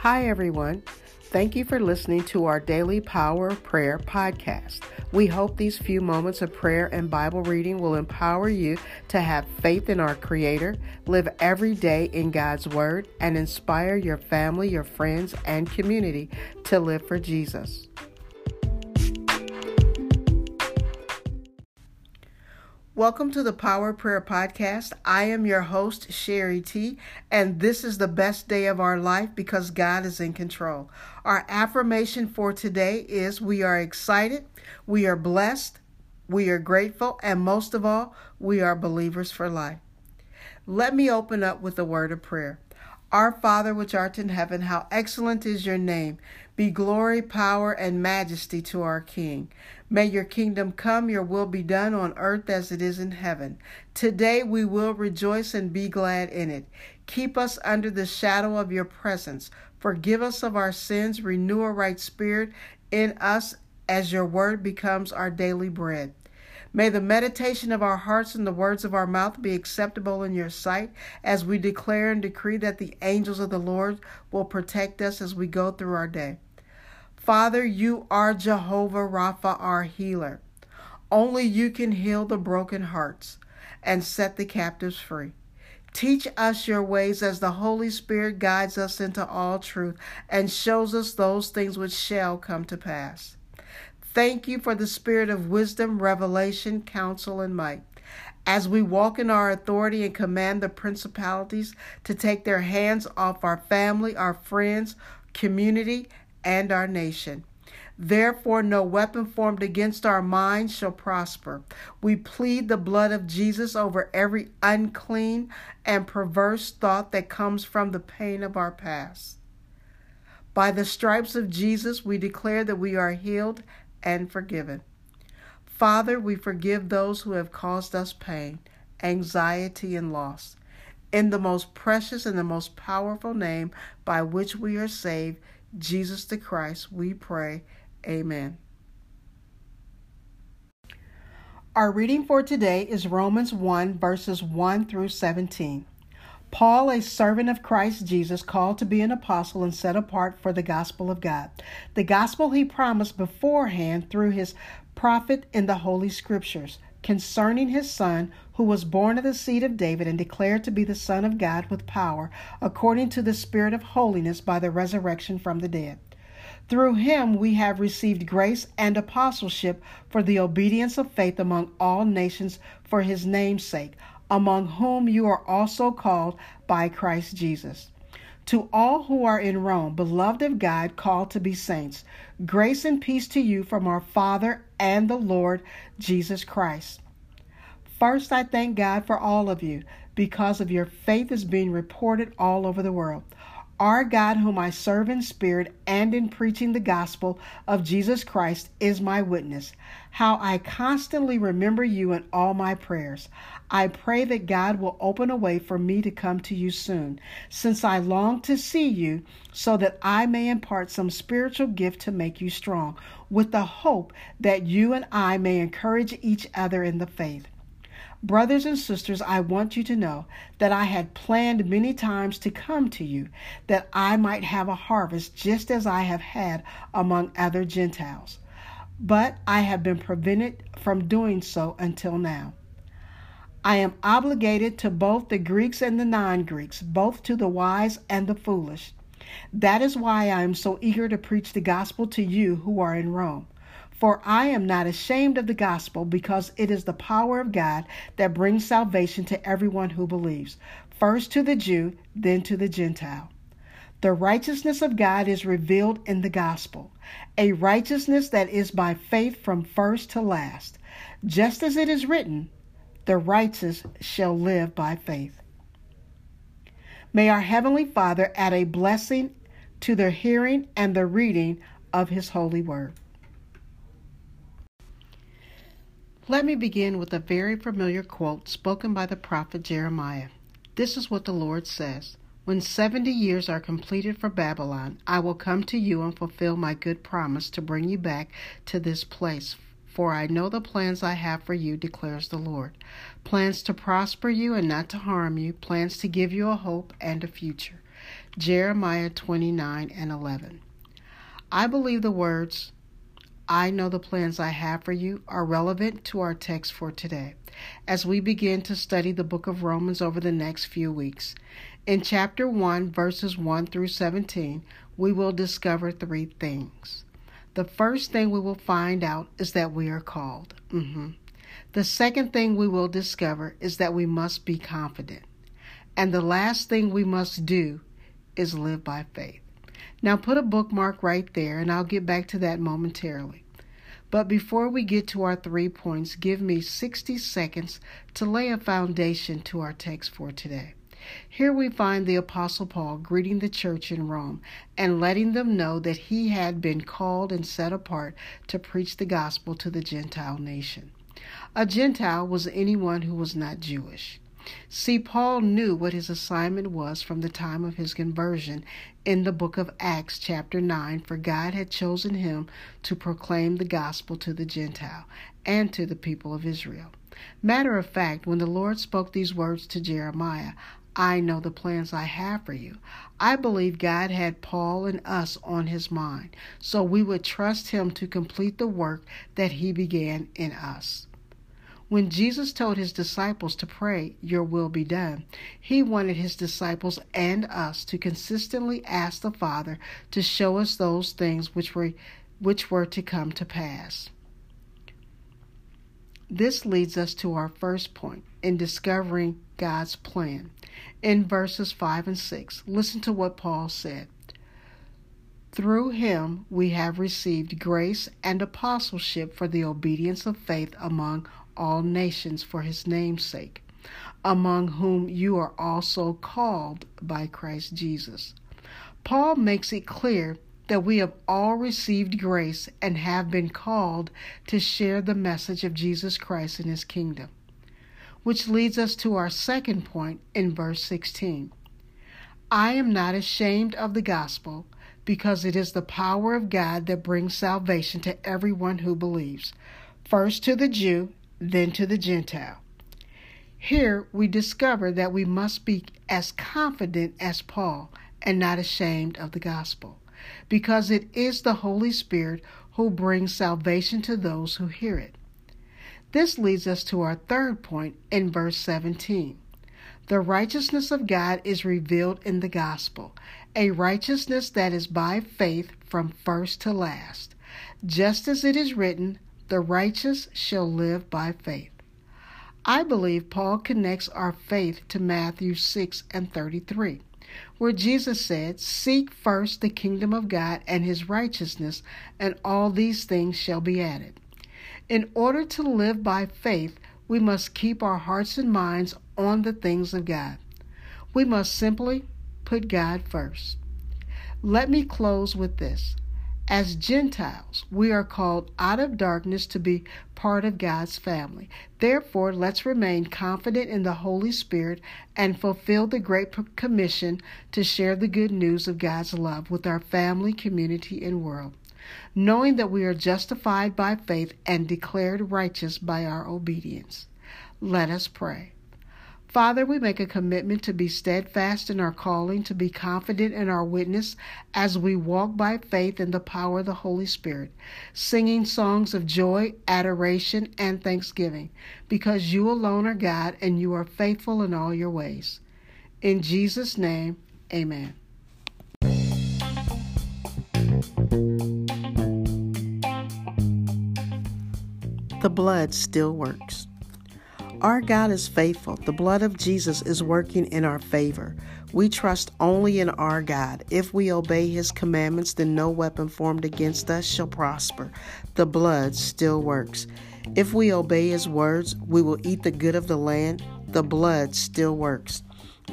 Hi, everyone. Thank you for listening to our daily Power of Prayer podcast. We hope these few moments of prayer and Bible reading will empower you to have faith in our Creator, live every day in God's Word, and inspire your family, your friends, and community to live for Jesus. Welcome to the Power Prayer Podcast. I am your host, Sherry T, and this is the best day of our life because God is in control. Our affirmation for today is we are excited, we are blessed, we are grateful, and most of all, we are believers for life. Let me open up with a word of prayer. Our Father which art in heaven, how excellent is your name. Be glory, power, and majesty to our King. May your kingdom come, your will be done on earth as it is in heaven. Today we will rejoice and be glad in it. Keep us under the shadow of your presence. Forgive us of our sins, renew a right spirit in us as your word becomes our daily bread. May the meditation of our hearts and the words of our mouth be acceptable in your sight as we declare and decree that the angels of the Lord will protect us as we go through our day. Father, you are Jehovah Rapha, our healer. Only you can heal the broken hearts and set the captives free. Teach us your ways as the Holy Spirit guides us into all truth and shows us those things which shall come to pass. Thank you for the spirit of wisdom, revelation, counsel, and might. As we walk in our authority and command the principalities to take their hands off our family, our friends, community, and our nation. Therefore, no weapon formed against our minds shall prosper. We plead the blood of Jesus over every unclean and perverse thought that comes from the pain of our past. By the stripes of Jesus, we declare that we are healed and forgiven. Father, we forgive those who have caused us pain, anxiety, and loss. In the most precious and the most powerful name by which we are saved, Jesus the Christ, we pray. Amen. Our reading for today is Romans 1, verses 1 through 17. Paul, a servant of Christ Jesus, called to be an apostle and set apart for the gospel of God, the gospel he promised beforehand through his prophet in the Holy Scriptures, concerning his Son, who was born of the seed of David and declared to be the Son of God with power, according to the Spirit of holiness by the resurrection from the dead. Through him we have received grace and apostleship for the obedience of faith among all nations for his name's sake among whom you are also called by Christ Jesus. To all who are in Rome, beloved of God, called to be saints, grace and peace to you from our Father and the Lord Jesus Christ. First, I thank God for all of you because of your faith is being reported all over the world. Our God, whom I serve in spirit and in preaching the gospel of Jesus Christ, is my witness, how I constantly remember you in all my prayers. I pray that God will open a way for me to come to you soon, since I long to see you, so that I may impart some spiritual gift to make you strong, with the hope that you and I may encourage each other in the faith. Brothers and sisters, I want you to know that I had planned many times to come to you, that I might have a harvest just as I have had among other Gentiles. But I have been prevented from doing so until now. I am obligated to both the Greeks and the non Greeks, both to the wise and the foolish. That is why I am so eager to preach the gospel to you who are in Rome. For I am not ashamed of the gospel, because it is the power of God that brings salvation to everyone who believes, first to the Jew, then to the Gentile. The righteousness of God is revealed in the gospel, a righteousness that is by faith from first to last. Just as it is written, the righteous shall live by faith. May our Heavenly Father add a blessing to the hearing and the reading of His holy word. Let me begin with a very familiar quote spoken by the prophet Jeremiah. This is what the Lord says When seventy years are completed for Babylon, I will come to you and fulfill my good promise to bring you back to this place. For I know the plans I have for you, declares the Lord plans to prosper you and not to harm you, plans to give you a hope and a future. Jeremiah 29 and 11. I believe the words, I know the plans I have for you, are relevant to our text for today as we begin to study the book of Romans over the next few weeks. In chapter 1, verses 1 through 17, we will discover three things. The first thing we will find out is that we are called. Mm-hmm. The second thing we will discover is that we must be confident. And the last thing we must do is live by faith. Now, put a bookmark right there, and I'll get back to that momentarily. But before we get to our three points, give me 60 seconds to lay a foundation to our text for today. Here we find the Apostle Paul greeting the church in Rome and letting them know that he had been called and set apart to preach the gospel to the Gentile nation. A Gentile was anyone who was not Jewish. See, Paul knew what his assignment was from the time of his conversion in the book of Acts, chapter 9, for God had chosen him to proclaim the gospel to the Gentile and to the people of Israel. Matter of fact, when the Lord spoke these words to Jeremiah, I know the plans I have for you. I believe God had Paul and us on his mind, so we would trust him to complete the work that he began in us. When Jesus told his disciples to pray, Your will be done, he wanted his disciples and us to consistently ask the Father to show us those things which were, which were to come to pass. This leads us to our first point in discovering God's plan. In verses 5 and 6, listen to what Paul said. Through him we have received grace and apostleship for the obedience of faith among all nations for his name's sake, among whom you are also called by Christ Jesus. Paul makes it clear that we have all received grace and have been called to share the message of Jesus Christ in his kingdom. Which leads us to our second point in verse 16. I am not ashamed of the gospel because it is the power of God that brings salvation to everyone who believes, first to the Jew than to the Gentile. Here we discover that we must be as confident as Paul and not ashamed of the gospel, because it is the Holy Spirit who brings salvation to those who hear it. This leads us to our third point in verse 17. The righteousness of God is revealed in the gospel, a righteousness that is by faith from first to last. Just as it is written, the righteous shall live by faith. I believe Paul connects our faith to Matthew 6 and 33, where Jesus said, Seek first the kingdom of God and his righteousness, and all these things shall be added. In order to live by faith, we must keep our hearts and minds on the things of God. We must simply put God first. Let me close with this. As Gentiles, we are called out of darkness to be part of God's family. Therefore, let's remain confident in the Holy Spirit and fulfill the Great Commission to share the good news of God's love with our family, community, and world, knowing that we are justified by faith and declared righteous by our obedience. Let us pray. Father, we make a commitment to be steadfast in our calling, to be confident in our witness as we walk by faith in the power of the Holy Spirit, singing songs of joy, adoration, and thanksgiving, because you alone are God and you are faithful in all your ways. In Jesus' name, amen. The blood still works. Our God is faithful. The blood of Jesus is working in our favor. We trust only in our God. If we obey his commandments, then no weapon formed against us shall prosper. The blood still works. If we obey his words, we will eat the good of the land. The blood still works.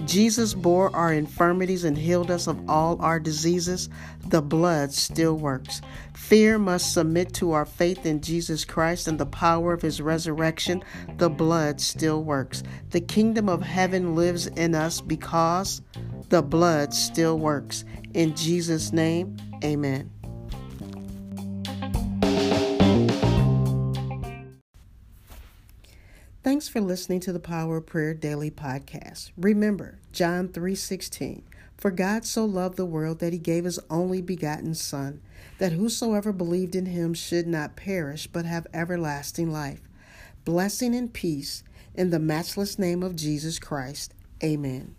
Jesus bore our infirmities and healed us of all our diseases. The blood still works. Fear must submit to our faith in Jesus Christ and the power of his resurrection. The blood still works. The kingdom of heaven lives in us because the blood still works. In Jesus' name, amen. Thanks for listening to the Power of Prayer Daily podcast. Remember, John 3:16, For God so loved the world that he gave his only begotten Son, that whosoever believed in him should not perish, but have everlasting life. Blessing and peace in the matchless name of Jesus Christ. Amen.